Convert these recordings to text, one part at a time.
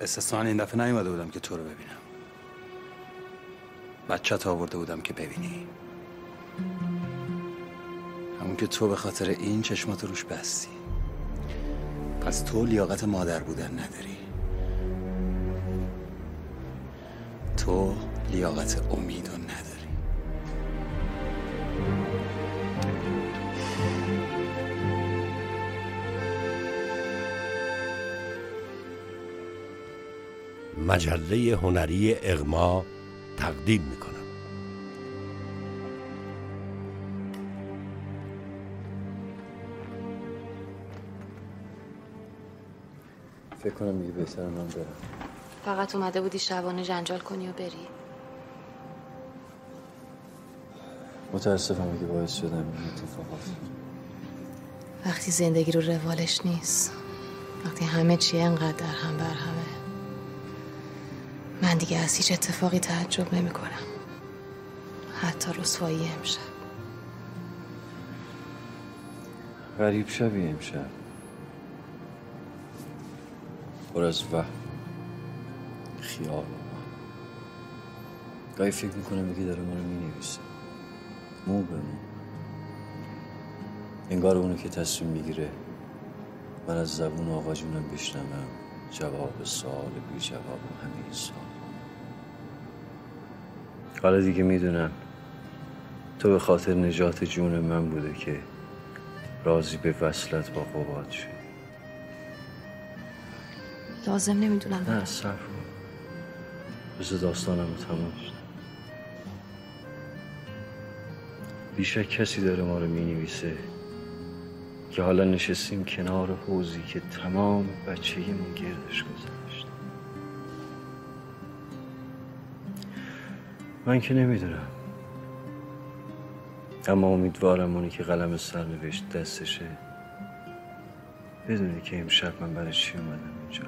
استثنان این دفعه نیومده بودم که تو رو ببینم. بچه آورده بودم که ببینی. همون که تو به خاطر این چشمات روش بستی. پس تو لیاقت مادر بودن نداری. تو لیاقت امید نداری مجله هنری اغما تقدیم می‌کنم. فکر کنم دیگه بهتر من برم. فقط اومده بودی شبانه جنجال کنی و بری. متاسفم که باعث شدم این اتفاقات. وقتی زندگی رو روالش نیست وقتی همه چی انقدر در هم بر همه. من دیگه از هیچ اتفاقی تعجب نمی کنم حتی رسوایی امشب. غریب شبی امشب. پر از وهم. خیال. گاهی فکر می‌کنم که داره ما رو می‌نویسه. مو به مو. انگار اونو که تصمیم می‌گیره من از زبون آقا جونم بشنوم. جواب سوال بی جواب همین سال حالا دیگه می‌دونم. تو به خاطر نجات جون من بوده که راضی به وصلت با قباد شد لازم نمی‌دونم. نه صبر بذار داستانم رو تمام بیشک کسی داره ما رو می نویسه که حالا نشستیم کنار حوزی که تمام بچگیمون گردش گذاشت. من که نمی‌دونم. اما امیدوارم اونی که قلم سرنوشت دستشه بدونی که امشب من برای چی اومدم اینجا.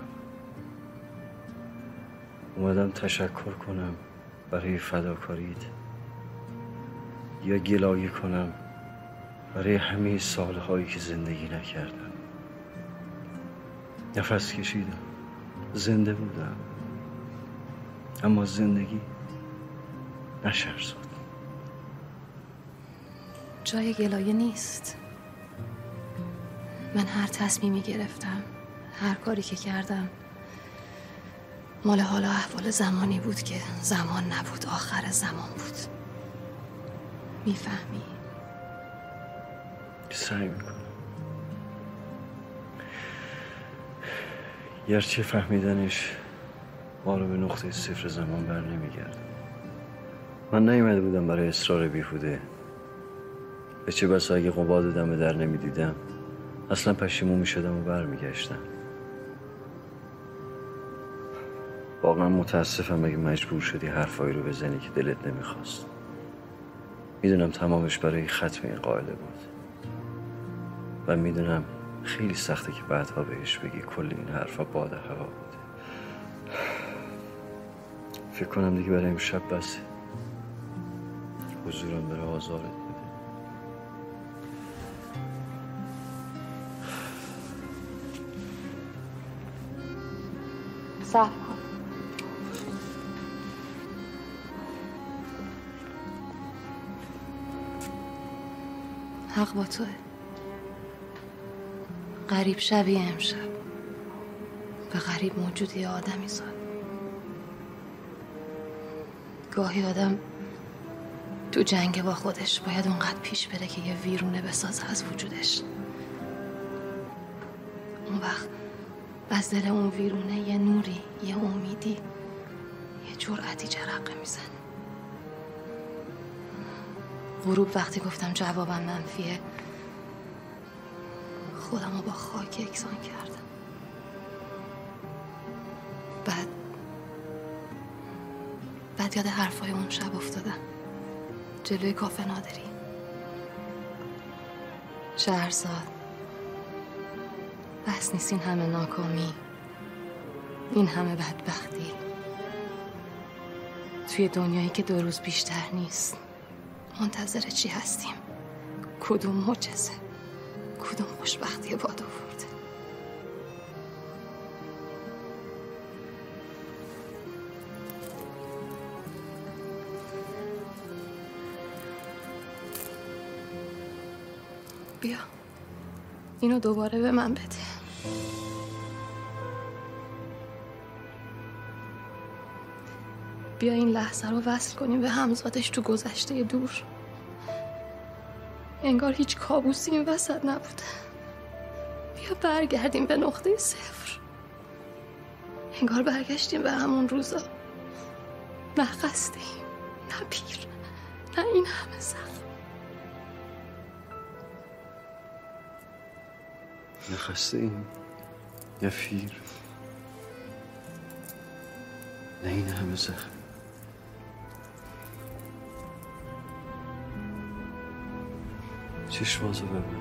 اومدم تشکر کنم برای فداکاریت یا گلایه کنم برای همه سالهایی که زندگی نکردم. نفس کشیدم. زنده بودم. اما زندگی نشرزاد جای گلایه نیست. من هر تصمیمی گرفتم هر کاری که کردم مال حالا احوال زمانی بود که زمان نبود آخر زمان بود. می‌فهمی؟ سعی می‌کنم. گرچه فهمیدنش ما رو به نقطه صفر زمان بر نمیگرد من نیومده بودم برای اصرار بیهوده. به چه بسا اگه قباد دم در نمی‌دیدم اصلا پشیمون می‌شدم و برمیگشتم. واقعا متاسفم اگه مجبور شدی حرفایی رو بزنی که دلت نمی‌خواست. می‌دونم تمامش برای ختم این قاعده بود. و می‌دونم خیلی سخته که بعدها بهش بگی کل این حرفا باد هوا بوده. فکر کنم دیگه برای امشب بسه حضورم برای آزارت بده صبر حق با توه. غریب شبیه امشب. و غریب موجودی آدمی زاد. گاهی آدم تو جنگ با خودش باید اونقدر پیش بره که یه ویرونه بسازه از وجودش. اون وقت از دل اون ویرونه یه نوری یه امیدی یه جرعتی جرقه می‌زنه غروب وقتی گفتم جوابم منفیه خودم رو با خاک یکسان کردم. بعد بعد یاد حرفای اون شب افتادم. جلوی کافه نادری. شهرزاد. بس نیست این همه ناکامی. این همه بدبختی. توی دنیایی که دو روز بیشتر نیست. منتظر چی هستیم؟ کدوم معجزه؟ کدوم خوشبختی باد بیا. اینو دوباره به من بده. بیا این لحظه رو وصل کنیم به همزادش تو گذشته دور. انگار هیچ کابوسی این وسط نبوده. بیا برگردیم به نقطه صفر. انگار برگشتیم به همون روزا. نه خستیم نه پیر. نه این همه زخم نه خسته ایم نه فیر. نه این همه زخم. چشماتو ببین.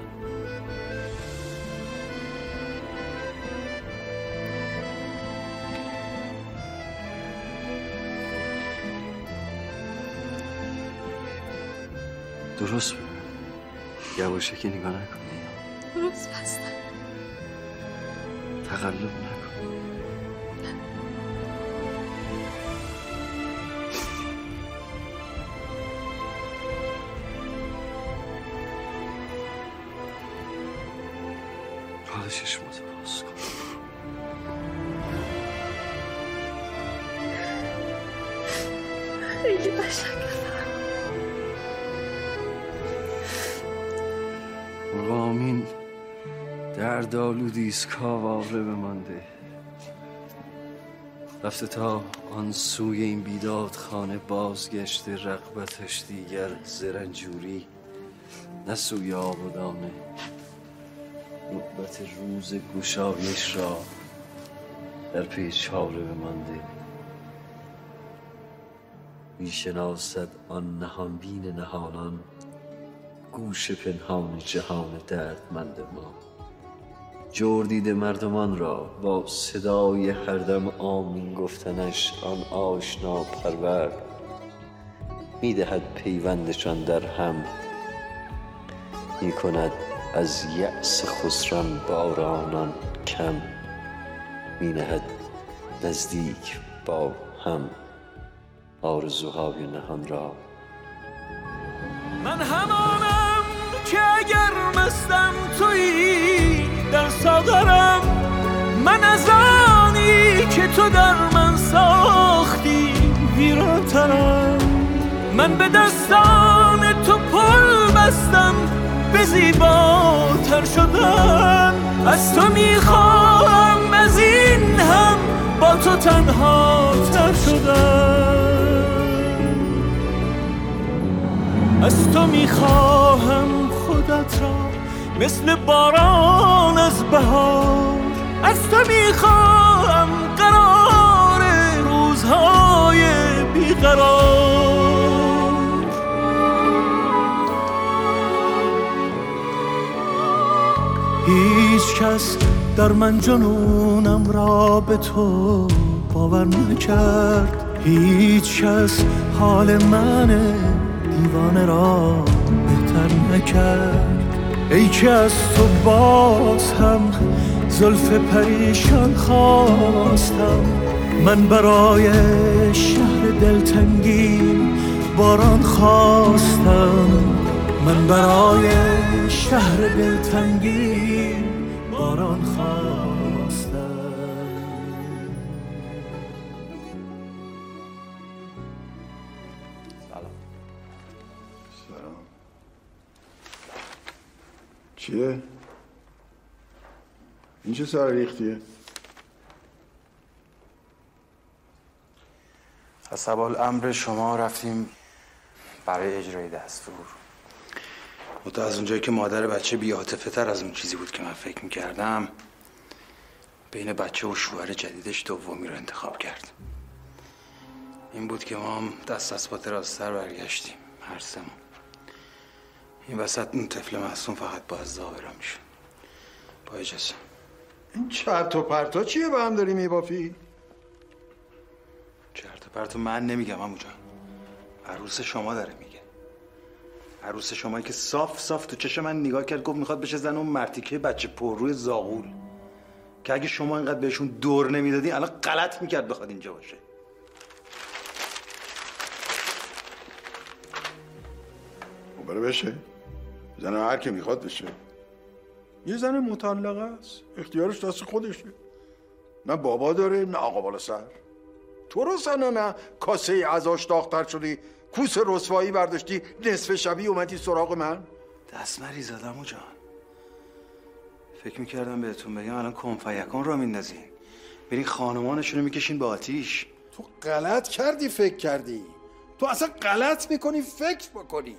درست ببین یواشکی نگاه نکن درست بستم تقلب نکن. حالا چشماتو باز کن. خیلی درد آلودیست کاواره بمانده. رفته تا آن سوی این بیداد خانه بازگشته رغبتش دیگر زرنجوری نه سوی آب و دانه. نوبت روز گشایش را در پی چاره بمانده. می‌شناسد آن نهان بین نهانان گوش پنهان جهان دردمند ما. جور دیده مردمان را با صدای هردم آمین گفتنش آن آشنا پرور می‌دهد پیوندشان در هم. می کند از یأس خسران بارانان کم. می نهد نزدیک با هم آرزوهای نهان را. من همانم که اگر مستم تویی در ساغرم من از آنی که تو در من ساختی ویرانترم. من به دستان تو پل بستم به زیباتر شدن از تو می‌خواهم از این هم با تو تنها تر شدن از تو می‌خواهم خودت را مثل باران از بهار. از تو می‌خواهم قرار روزهای بیقرار. هیچ کس در من جنونم را به تو باور نکرد هیچ کس حال من دیوانه را بهتر نکرد. ای که از تو باز هم زلف پریشان خواستم. من برای شهر دلتنگی باران خواستم. من برای شهر دلتنگی چیه؟ این چه سر ریختیه؟ از سوال امر شما رفتیم برای اجرای دستور متا از اونجایی که مادر بچه بیاتفه تر از اون چیزی بود که من فکر می‌کردم بین بچه و شوهر جدیدش دومی رو انتخاب کرد این بود که ما هم دست از پا برگشتیم هر سمون این وسط اون طفل معصوم فقط با از ظاهرا میشه. با اجازه. این چرت و پرتا چیه به هم داری میبافی؟ چرت و پرت من نمیگم امو جان. عروس شما داره میگه. عروس شمایی که صاف صاف تو چشم من نگاه کرد گفت می‌خواد بشه زن اون مرتیکه بچه پرروی زاغول. که اگه شما اینقدر بهشون دور نمی‌دادی الان غلط می‌کرد بخواد اینجا باشه. خب بره بشه. زن هر که می‌خواد بشه. یه زن مطلقه است. اختیارش دست خودشه. نه بابا داره نه آقا بالا سر. تو رو سنا نه. کاسه ازاش داغتر شدی. کوس رسوایی برداشتی. نصف شبی اومدی سراغ من. دست مری زدم جان. فکر می‌کردم بهتون بگم الان کنفیکان را میندازین برین خانمانشون رو می‌کشین با آتیش. تو غلط کردی فکر کردی. تو اصلا غلط می‌کنی فکر بکنی.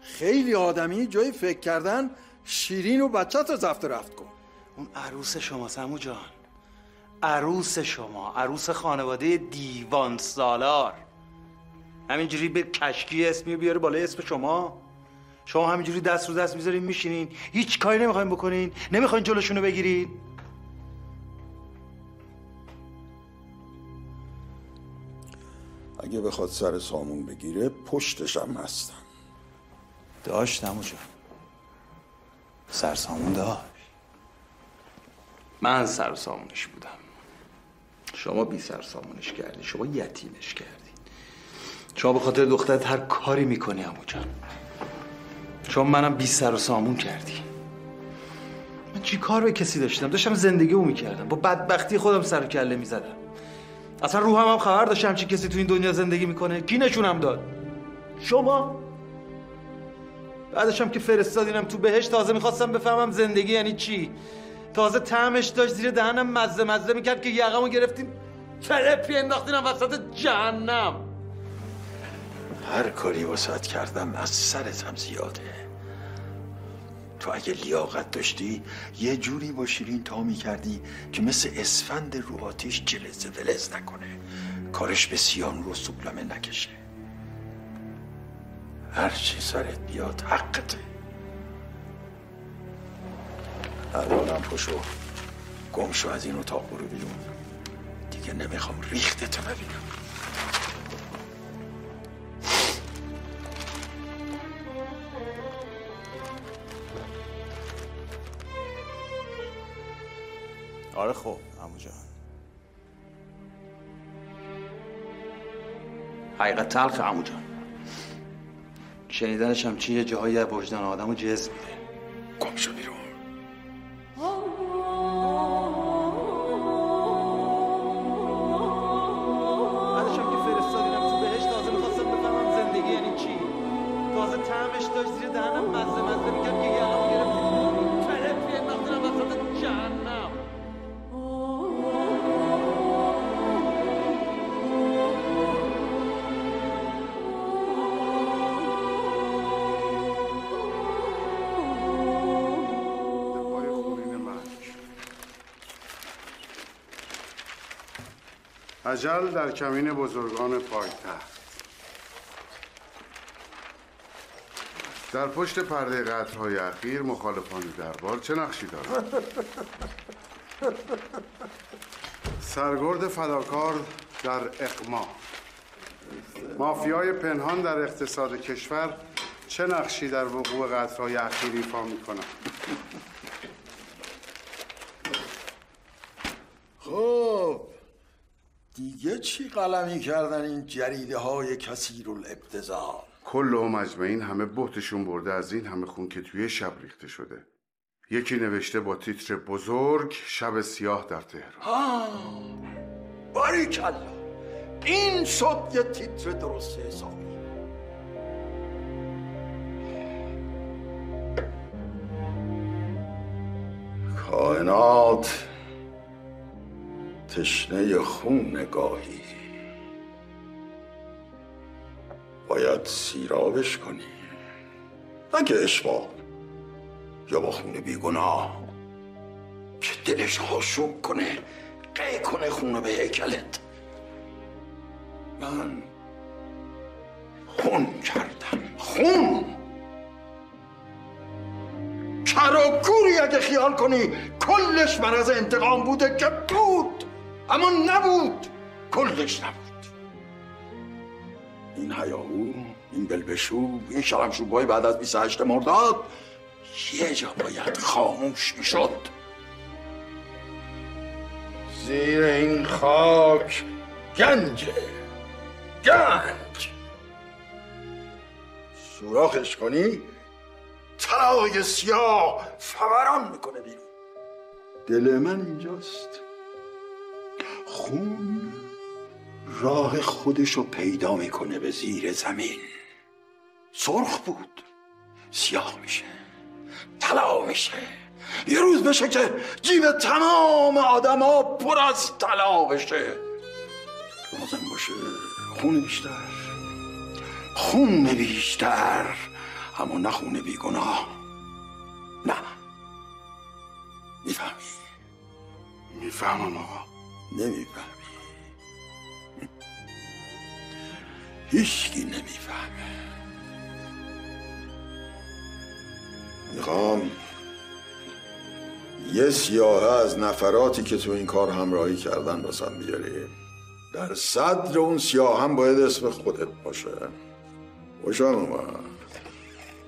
خیلی آدمی جای فکر کردن شیرین و بچه تو زفت رفت کن. اون عروس شما سمو جان. عروس شما عروس خانواده دیوان سالار. همینجوری به کشکی اسمی بیاره بالای اسم شما. شما همینجوری دست رو دست می‌ذارین میشینین. هیچ کاری نمی‌خواین بکنین. نمی‌خواین جلوشونو بگیرین. اگه بخواد سر سامون بگیره پشتشم هستم. داشت نمو جان سرسامون داشت. من سرسامونش بودم. شما بی سرسامونش کردی شما یتیمش کردی. شما به خاطر دخترت هر کاری می‌کنی امو جان. شما منم بی سر و سامون کردی. من چی کار به کسی داشتم؟ داشتم زندگی او می‌کردم. با بدبختی خودم سر کله می‌زدم. اصلا روحم هم خبر داشتم چی کسی تو این دنیا زندگی می‌کنه. کی نشونم داد؟ شما؟ بعدش هم که فرستادینم تو بهش تازه می‌خواستم بفهمم زندگی یعنی چی. تازه طعمش داشت زیر دهنم مزه مزه می‌کرد که یقمو گرفتیم ترپی انداختینم وسط جهنم. هر کاری واسط کردم از سرتم زیاده. تو اگه لیاقت داشتی یه جوری با شیرین تا می‌کردی که مثل اسفند رو آتیش جلز ولز نکنه. کارش به سیان رو سوبلمه نکشه. هر چی سرت بیاد حقته. الانم پشو. گم شو از این اتاق برو بیرون. دیگه نمی‌خوام ریختتو ببینم. آره خب عمو جان. حقیقت تلخ عمو جان. شنیدنش هم چیه؟ جاهایی از وجدان آدم رو جذب میده گم شو اجل در کمین بزرگان پایتخت. در پشت پرده قطرهای اخیر مخالفان دربار چه نقشی دارند؟ سرگرد فداکار در اقما. مافیای پنهان در اقتصاد کشور چه نقشی در وقوع قطرهای اخیر ایفا می‌کنند خب دیگه چی قلمی کردن این جریده های کثیر الابتزال کل و مجمعین همه بهتشون برده از این همه خون که توی شب ریخته شده. یکی نوشته با تیتر بزرگ شب سیاه در تهران. باریکلا. این شد یه تیتر درست حسابی. کائنات تشنه خون گاهی باید سیرابش کنی. نه که اشباه. یا با خون بیگناه. که دلش آشوب کنه. قی کنه خونو به هیکلت. من خون کردم. خون! کراکوری اگه خیال کنی کلش مرض انتقام بوده که بود. اما نبود. کلش نبود. این هیاهو این بلبشو این شلمشوبای بعد از 28 مرداد. یه جا باید خاموش می‌شد. زیر این خاک گنجه گنج. سوراخش کنی طلای سیاه فوران می‌کنه بیرون. دل من اینجاست. خون راه خودش رو پیدا می‌کنه به زیر زمین. سرخ بود. سیاه میشه. طلا میشه. یه روز بشه که جیب تمام آدما پر از طلا بشه. لازم باشه خون بیشتر. خون بیشتر. اما نه خون بیگناه. نه. می‌فهمی؟ می‌فهمم آقا. نمی‌فهمی. هیچکی نمی‌فهمه. می‌خوام یه سیاه از نفراتی که تو این کار همراهی کردن واسم بیاری. در صدر اون سیاه هم باید اسم خودت باشه. خوشم اومد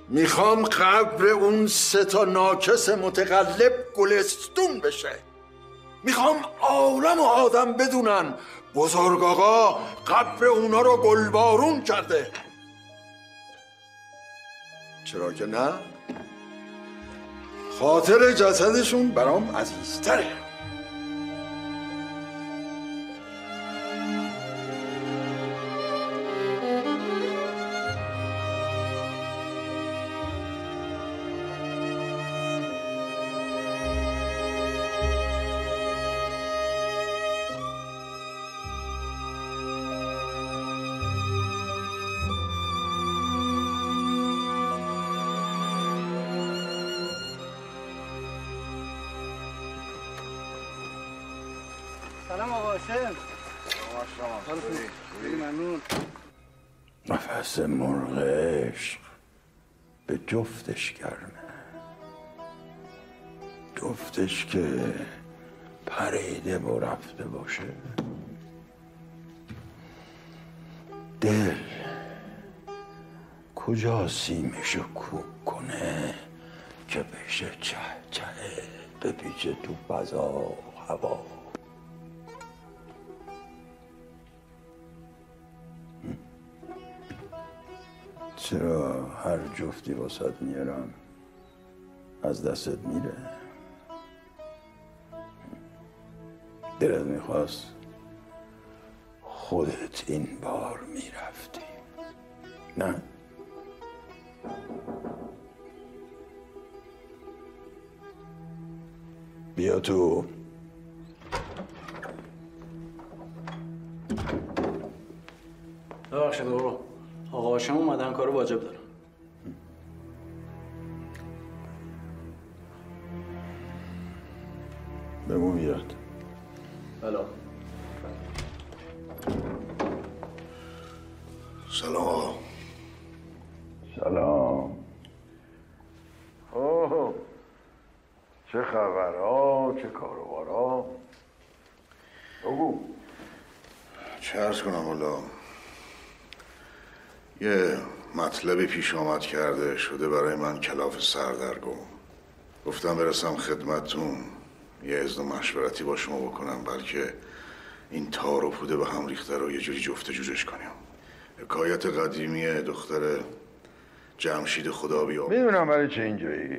می‌خوام قبر اون سه تا ناکس متقلب گلستون بشه. می‌خوام عالم و آدم بدونن بزرگ آقا قبر اونا رو گلبارون کرده. چرا که نه؟ خاطر جسدشون برام عزیزتره. سلام ممنون. نفس مرغ عشق به جفتش گرمه. جفتش که پریده و رفته باشه. دل کجا سیمشو کوک کنه که بشه چه چه بپیچه تو فضا و هوا؟ چرا هر جفتی واسط میارم از دستت میره؟ دلت می‌خواست خودت این بار می‌رفتی. نه؟ بیا تو. ببخشید آقا. آقا هاشم اومدن کار واجب دارم بگو بیاد بله. سلام آقا. سلام. اوه. چه خبرها چه کاروبارا بگو. چه ارز کنم حالا؟ یه مطلبی پیش آمد کرده شده برای من کلاف سردرگم. گفتم برسم خدمتتون یه ازد مشورتی با شما بکنم بلکه این تار و پوده به هم ریخته رو یه جوری جفت جورش کنیم. حکایت قدیمی دختر جمشید خدا بیا می‌دونم برای چه اینجایی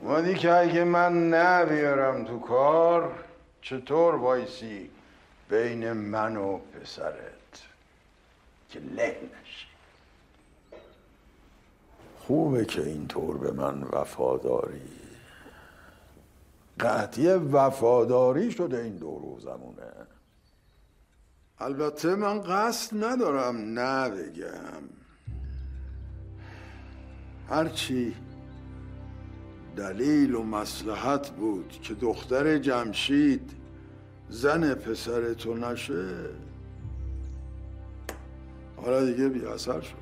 اومدی که اگه من نه بیارم تو کار چطور وایسی بین من و پسرت؟ که له نشی خوبه که اینطور به من وفاداری. قطعی وفاداری شده این دو روزمونه. البته من قصد ندارم نه بگم هرچی دلیل و مسلحت بود که دختر جمشید زن پسر تو نشه حالا دیگه بی اثر شده.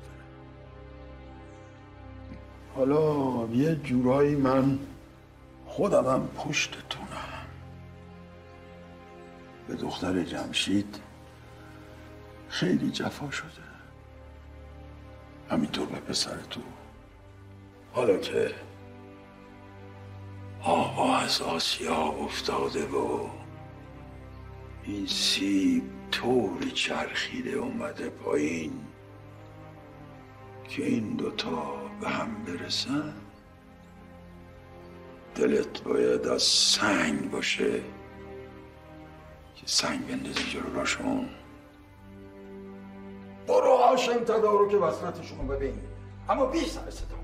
حالا یه جورایی من خودمم پشتتونم. به دختر جمشید خیلی جفا شده. همینطور به پسر تو حالا که آقا از آسیا افتاده و این سیب طوری چرخیده اومده پایین که این دوتا به هم برسن دلت باید از سنگ باشه که سنگ بندازی جلو راشون برو هاشم تدارک وصلتشون ببین. اما بی سر صدا.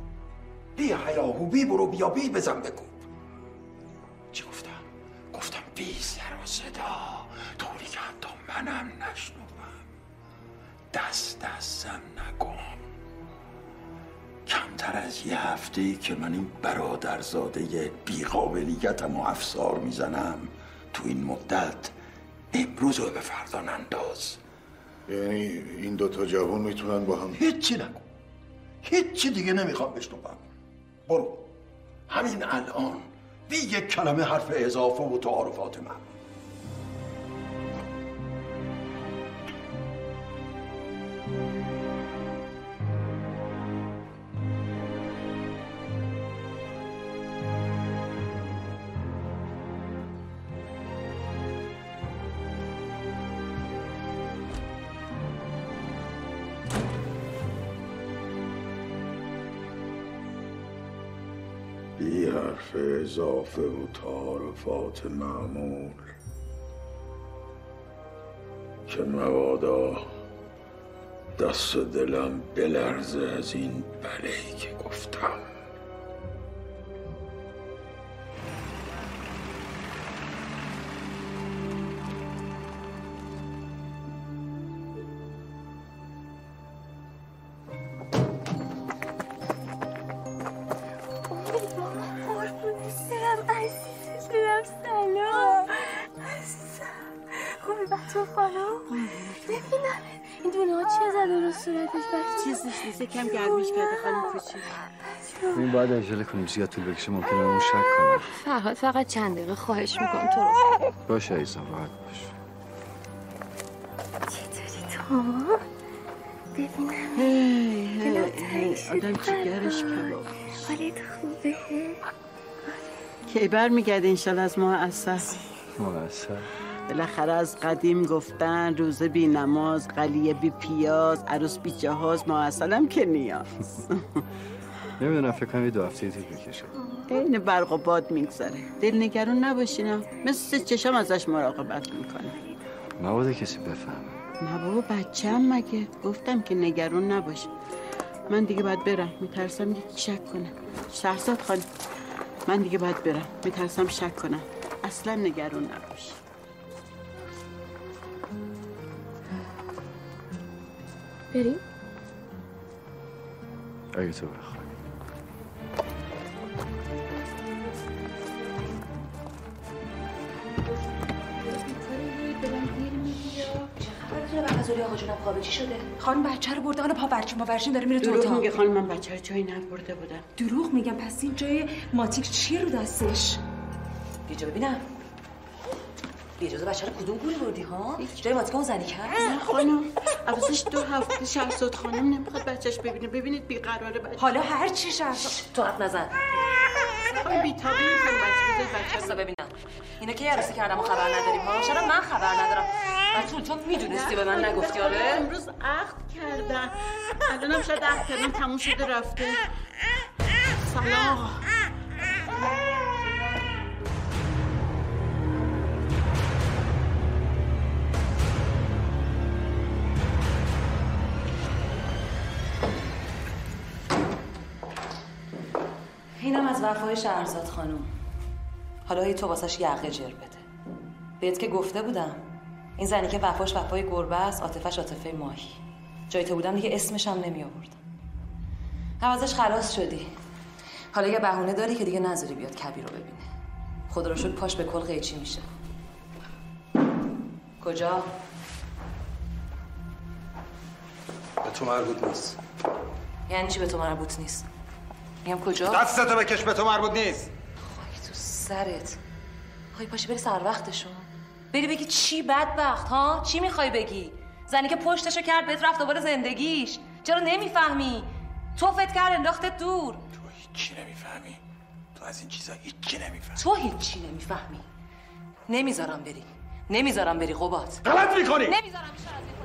بی حیاهو بی برو بیا بی بزن بگو. چی گفتم؟ گفتم بی سر و صدا. طوری که حتی منم نشنوم. دست دستم نکن کمتر از یه هفته ای که من این برادرزاده بیقابلیتم و افسار می‌زنم تو این مدت امروز رو به فردا ننداز یعنی این دوتا جوان می‌تونن با هم هیچی نکن هیچی دیگه نمی‌خوام بشنوم. برو. همین الان. بی یک کلمه حرف اضافه و تعارفات من. حرف اضافه و تعارفات معمول. که مبادا دست دلم بلرزه از این بلهی که گفتم. گرمش کرده خانم کوچولو این باید عجله کنیم. زیاد طول بکشه. ممکنه اون شک کنه. فرهاد فقط چند دقیقه خواهش می‌کنم. تو رو باشه ایزا راحت باش. چطوری تو؟ ببینم. آدم جگرش کباب حالت خوبه؟ کی برمیگرده انشالله از ماه اصل؟ مقصر بالاخره از قدیم گفتن روزه بی نماز قلیه بی پیاز عروس بی جهاز ماه اصل هم که نیاز. نمی‌دونم فکر کنم یه دو هفته طول بکشه. این برق و باد میگذره. دل نگران نباشینم مثل چشم ازش مراقبت می‌کنه مبادا کسی بفهمه. نه بابا بچه هم مگه؟ گفتم که نگران نباش. من دیگه باید برم. میترسم یکی شک کنه شهرزاد خانم من دیگه باید برم. میترسم شک کنم. اصلا نگران نباش. بریم. اگه تو بخوای. خانم بچه رو برده حالا پاورچین پاورچین داره میره تو دروغ اتاق. میگه خانم من بچه رو جایی نبرده بودم. دروغ میگم پس این جای ماتیک چیه رو دستش؟ بیجا ببینم. بی اجازه بچه رو کدوم گوری بردی ها؟ جای ماتیکا اون زنی کرد؟ نه خانم. عوضش دو هفته شهرزاد خانم نمی‌خواد بچهش ببینه. ببینید بیقراره بچه. حالا هر چی شهر تو حرف نزن. خانم بیتابی می‌کنه بچه اصلا ببینم. اینا که عروسی کردم و خبر نداریم ها؟ چرا من خبر ندارم؟ بچون تو می‌دونستی به من نگفتی آره؟ امروز عقد کردن الانم شاید عقد کردن تموم شده رفته. سلام. از وفای شهرزاد خانم. حالا هی تو واسش یقه جر بده. بهت که گفته بودم. این زنی که وفاش وفای گربه است عاطفش عاطفه ماهی. جای تو بودم دیگه اسمش هم نمی آوردم. عوضش خلاص شدی. حالا یه بهونه داری که دیگه نذاری بیاد کبیر رو ببینه. خود رو شد پاش به کل قیچی میشه. کجا؟ به تو مربوط نیست. یعنی چی به تو مربوط نیست؟ میگم کجا؟ دستتو بکش به تو مربوط نیست. خاک تو سرت. خواهی پاشی بری سر وقتشون بری بگی چی بدبخت ها؟ چی می‌خوای بگی؟ زنی که پشتشو کرد بهت رفت دوباره زندگیش. چرا نمی‌فهمی؟ تو فت کرد انداختت دور. تو هیچی نمی‌فهمی. تو از این چیزا هیچی نمی‌فهمی. تو هیچی نمی‌فهمی. نمی‌ذارم بری. نمی‌ذارم بری قبات غلط می‌کنی. نمی‌ذارم بیشتر از این.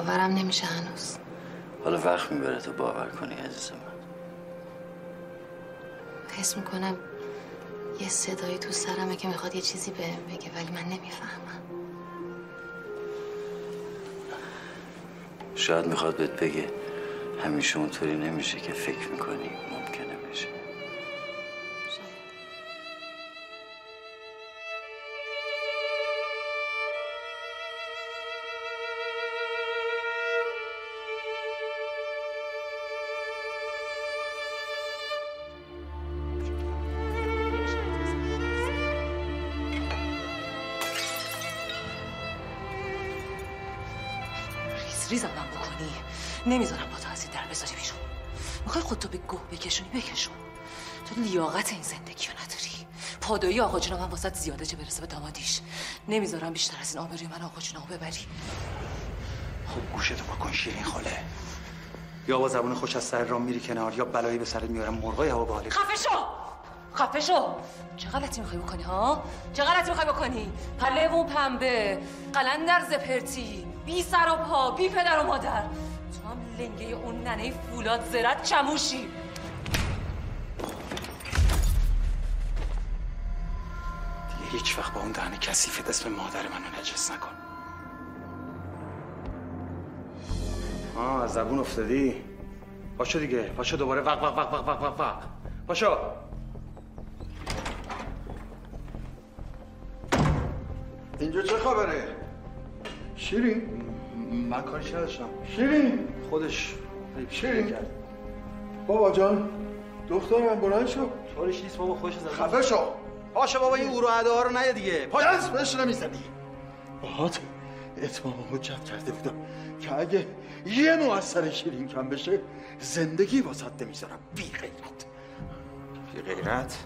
باورم نمیشه هنوز. حالا وقت می‌بره تو باور کنی عزیز من حس می‌کنم یه صدایی تو سرمه که می‌خواد یه چیزی بهم بگه ولی من نمی‌فهمم. شاید می‌خواد بهت بگه همیشه اونطوری نمیشه که فکر می‌کنی. من بکنی. نمی‌ذارم با تو از این در بذاری بیرون. می‌خوای خودتو به گوه بکشونی؟ بکشون. تو لیاقت این زندگی رو نداری. پادایی آقا جون من واسط زیاده چه برسه به دامادیش. نمی‌ذارم بیشتر از این آبروی من آقا جونمو ببری. خب گوشتو بکن شیرین خاله. یا با زبون خوش از سر رام میری کنار یا بلایی به سرت میارم مرغای هوا به حالت خفه شو! خفه شو! چه غلطی می‌خوای بکنی ها؟ چه غلطی می‌خوای بکنی؟ پله و پنبه قلندر زپرتی. بی سر و پا بی پدر و مادر. تو هم لنگه اون ننه فولاد زرت چموشی. دیگه هیچ وقت با اون دهن کثیفت اسم مادر منو نجس نکن. آه از زبون افتادی؟ پاشو دیگه پاشو دوباره وق وق وق وق وق وق وق. پاشو. اینجا چه خبره؟ شیرین؟ من کارش نداشتم. شیرین؟ خودش شیرین؟ بابا جان دخترم بلند شو. طورش نیست بابا خوش زد خفه شو. پاشو بابا این اورو ادا رو نیا دیگه. پاشو اسمش نمی‌زنی باهات اتماممو جمع کرده بودم که اگه یه نوع از سر شیرین کم بشه زندگی واسط نمی‌ذارم. بی غیرت. بی غیرت؟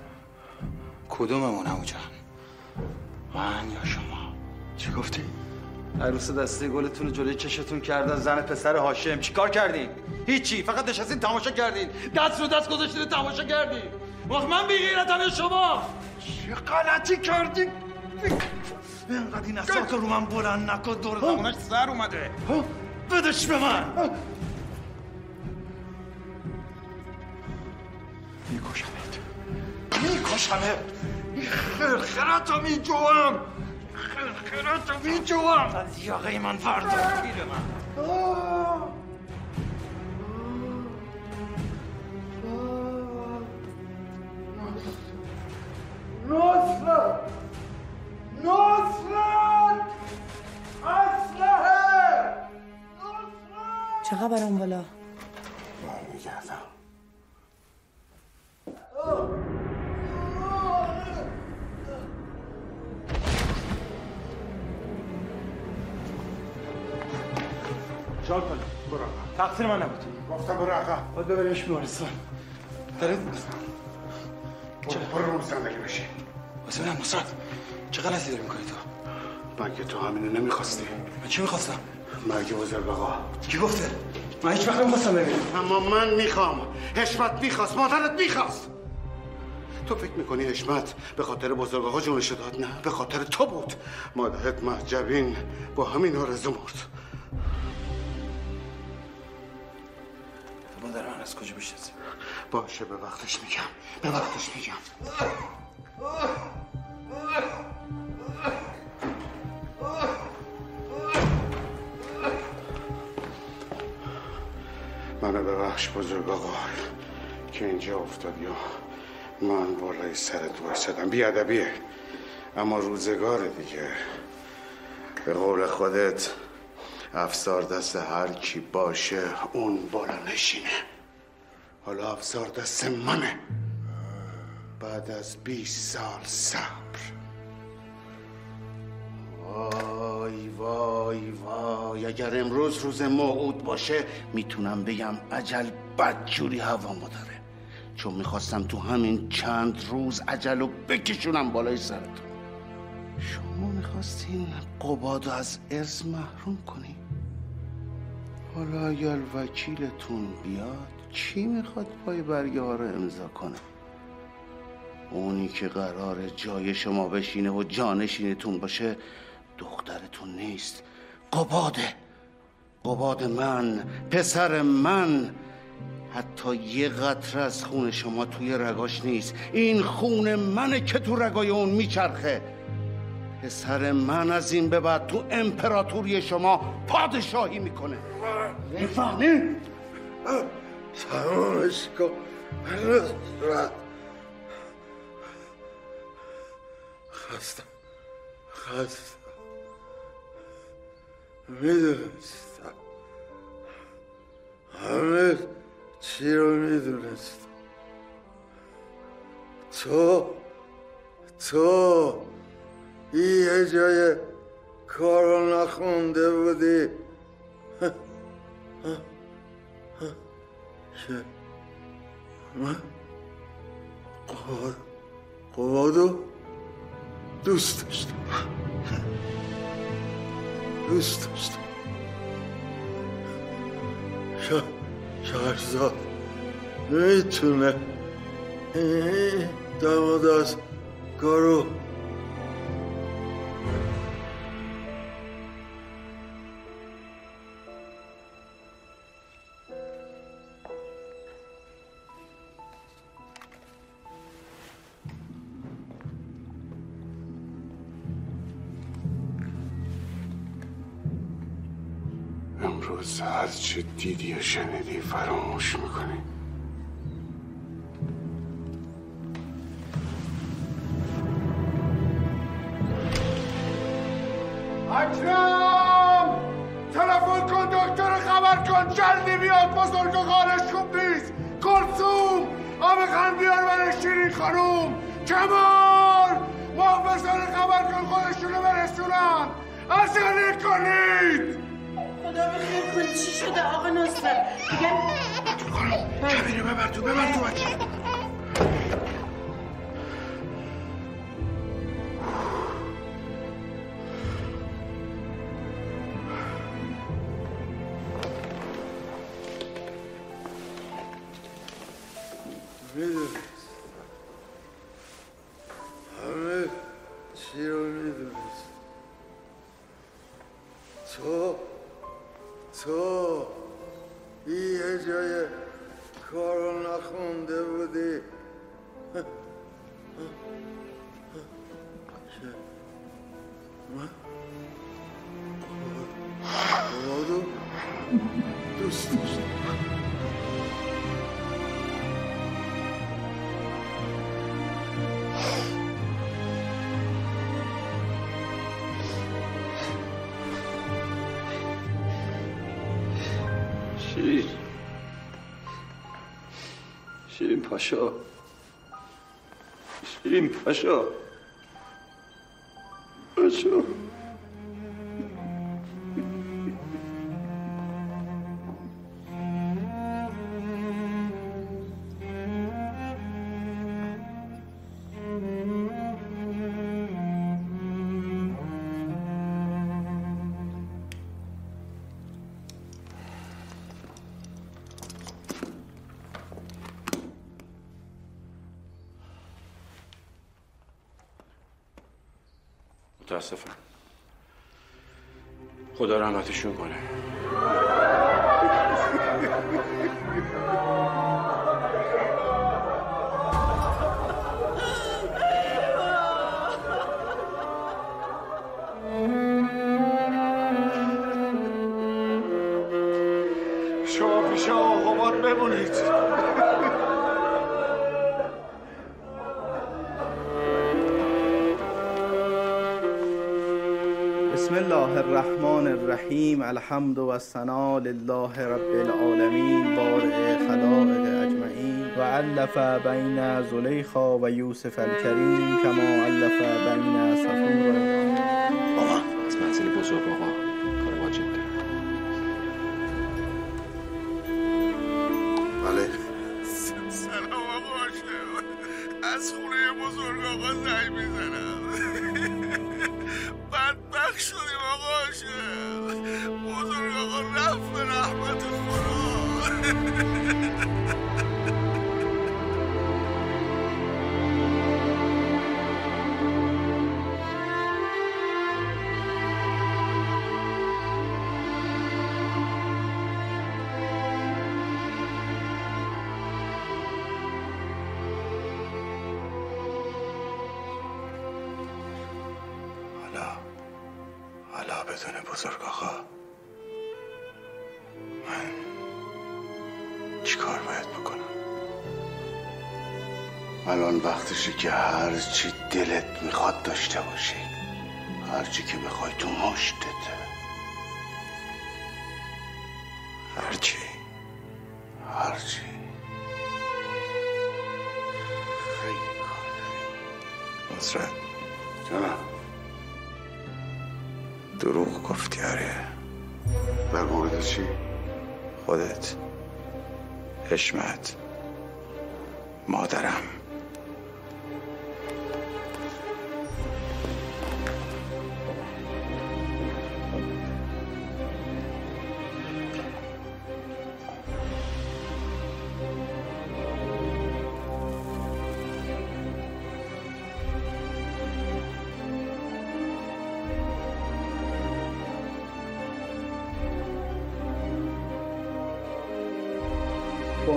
کدوممون همو جان؟ من یا شما؟ چی گفتی؟ عروس دسته گلتون جلوی چشتون کردن زن پسر هاشم. چیکار کردین؟ هیچی فقط نشستین تماشا کردین. دست رو دست گذاشتین تماشا کردین. وقت من بی غیرتم یا شما. چه غلطی کردی؟ اینقدر این اصلا رو من بلند نکن دور زمانش سر اومده. بدش به من. میکشمت. میکشمت. خرخرت میجوام. از من وردار پیر من نصرت اسلحه چه خبر اون بالا؟ برمیگردم شال کنم؟ برو تقصیر من نبود. گفتم برو عقب باید ببریمش بیمارستان داره چه؟ برو رو زندگی بشی. واسه من نصرت چه غلطی داری می‌کنی تو؟ من که تو همینو نمی‌خواستی. من چی می‌خواستم؟ مرگ بزرگاقا کی گفته؟ من هیچ وقت نمی‌خواستم ببینم. اما من می‌خوام. حشمت می‌خواست مادرت می‌خواست. تو فکر می‌کنی حشمت به خاطر بزرگاقا جونش داد نه به خاطر تو بود. مادرت محجبین با همین آرزو مرد. از کجا می‌شناسی باشه به وقتش میگم. به وقتش میگم. منو ببخش بزرگ آقا که اینجا افتادی و من بالای سرت وایسادم بیادبیه اما روزگار دیگه. به قول خودت افسار دست هر کی باشه اون بالا نشینه. حالا افسار دست منه. بعد از 20 سال صبر. وای وای وای. اگر امروز روز موعود باشه می‌تونم بگم عجل بدجوری هوامو داره. چون می‌خواستم تو همین چند روز عجل رو بکشونم بالای سرتون. شما می‌خواستین قبادو از ارز محروم کنی؟ حالا اگر وکیلتون بیاد چی می‌خواد پای برگه ها رو امضا کنه؟ اونی که قرار جای شما بشینه و جانشینتون باشه دخترتون نیست. قباده. قباد من پسر من. حتی یه قطره از خون شما توی رگاش نیست. این خون منه که تو رگای اون میچرخه. پسر من از این به بعد تو امپراتوری شما پادشاهی می‌کنه. می‌فهمی؟ تمامش کن خستم خستم می‌دونستم همه چی رو می‌دونستم تو تو یه جای کار رو نخونده بودی که من؟ قواد قوادو؟ دوست داشتم. دوست داشتم. شهرزاد می‌تونه این دماد از کارو چه دیدی و شنیدی فراموش می‌کنی؟ اکرم! تلفن کن دکتر خبر کن. جلدی بیاد بزرگ خانش خوب نیست. کلسوم آب خان بیار برای شیرین خانوم کمال! محافظان خبر کن خودشونو برسونن. اصلا کنید! خدا چی شده آقا ناصر؟ میگم کبیره ببر تو ببر تو بچه. شیرین پاشا شیرین متاسفم. خدا رحمتشون کنه. الرحیم الحمد و الثناء لله رب العالمین بارئ خلائق اجمعین. و علف بین زلیخا و یوسف الکریم کما علف بین صفور. آقا از منزل بزرگ آقا کار واجب دارم. بله. سلام آقا از خونه بزرگ آقا زنگ می‌زنم. بدبخت شدیم آقا الرأف من أحمد الفرار وقتشه که هر چی دلت می‌خواد داشته باشی. هر چی که بخوای تو مشتته هرچی هرچی نصرت. جانم دروغ گفتی آره. در مورد چی؟ خودت. حشمت.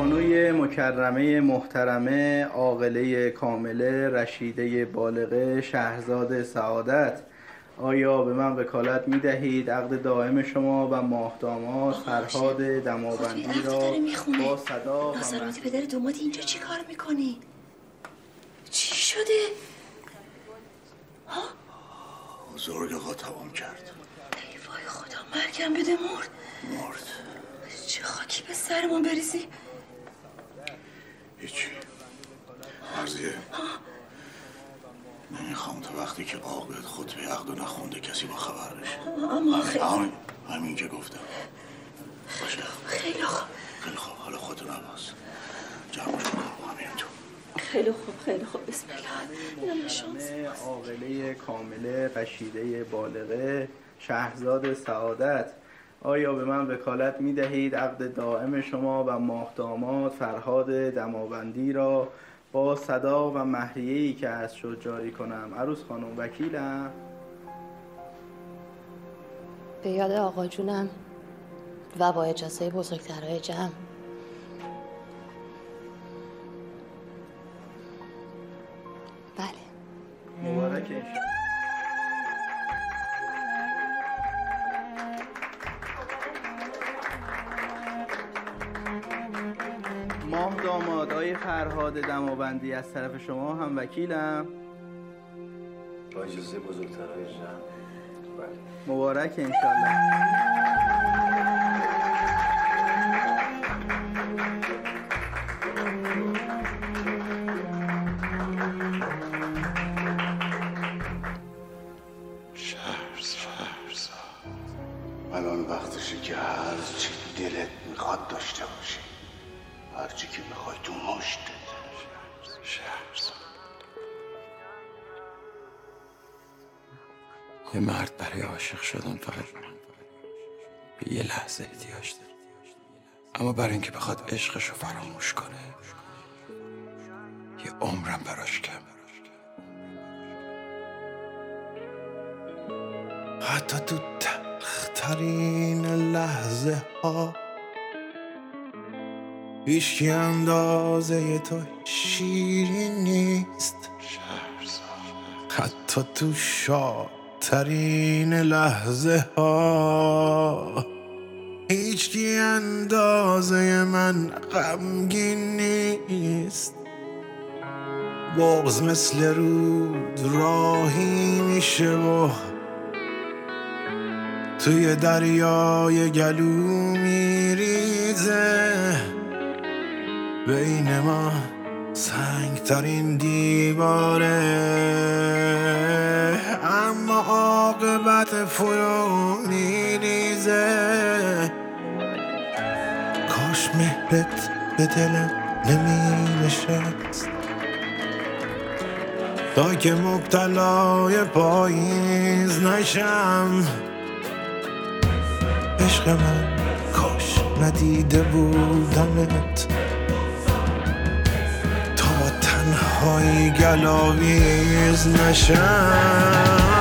بانوی مکرمه محترمه عاقله کامله رشیده بالغه شهرزاد سعادت. آیا به من وکالت می دهید عقد دائم شما و ماه داماد فرهاد دماوندی را با صدا و ناصرات پدر دومادی اینجا چی کار می‌کنی؟ چی شده؟ بزرگ آقا تمام کرد. ای وای خدا مرگم بده مرد. مرد. چه خاکی به سرمون بریزی؟ هیچی مرزیه نمی‌خوام تا وقتی که بیاد خطبه عقد و نخونده کسی با خبر بشه. اما خیلی همین همین که گفتم. باشه. خیلی خوب. خیلی خوب. حالا خودتو نباز جمع کن همین تو. خیلی خوب خیلی خوب. بسم الله. عاقله کامله رشیده بالغه شهرزاد سعادت. آیا به من وکالت می دهید عقد دائم شما و ماه داماد فرهاد دماوندی را با صدا و مهریه‌ای که از شد جاری کنم؟ عروس خانم وکیلم. به یاد آقا جونم و با اجازه بزرگترهای جمع. بله. مبارک فرهاد دماوندی از طرف شما هم وکیلم. با اجازه بزرگترهای جمع. بله. مبارک انشالله یه مرد برای عاشق شدن فقط به یه لحظه احتیاج داره. اما برای اینکه بخواد عشقشو فراموش کنه یه عمرم براش کم. حتی تو تلخترین لحظه ها هیچکی اندازه تو شیرین نیست. حتی تو شادترین لحظه ها. هیچکی اندازه من غمگین نیست. بغز مثل رود راهی میشه و توی دریای گلو میریزه. بین ما سنگترین دیواره. عاقبت فرو میریزه کاش مهرت به دلم نمی نشست تا که مبتلای پاییز نشم. عشق من کاش ندیده بودمت تا تنهایی گلاویز نشم.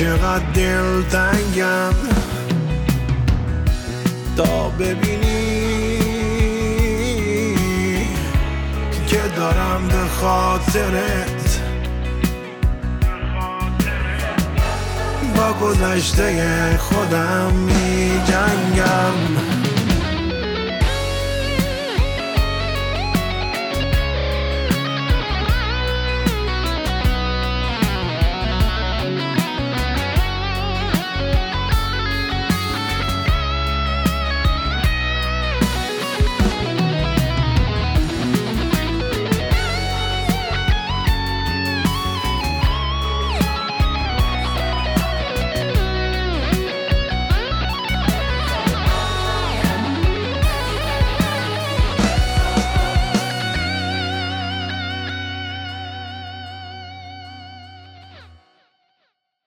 چقدر دلتنگم تا ببینی که دارم به خاطرت. با گذشته خودم می جنگم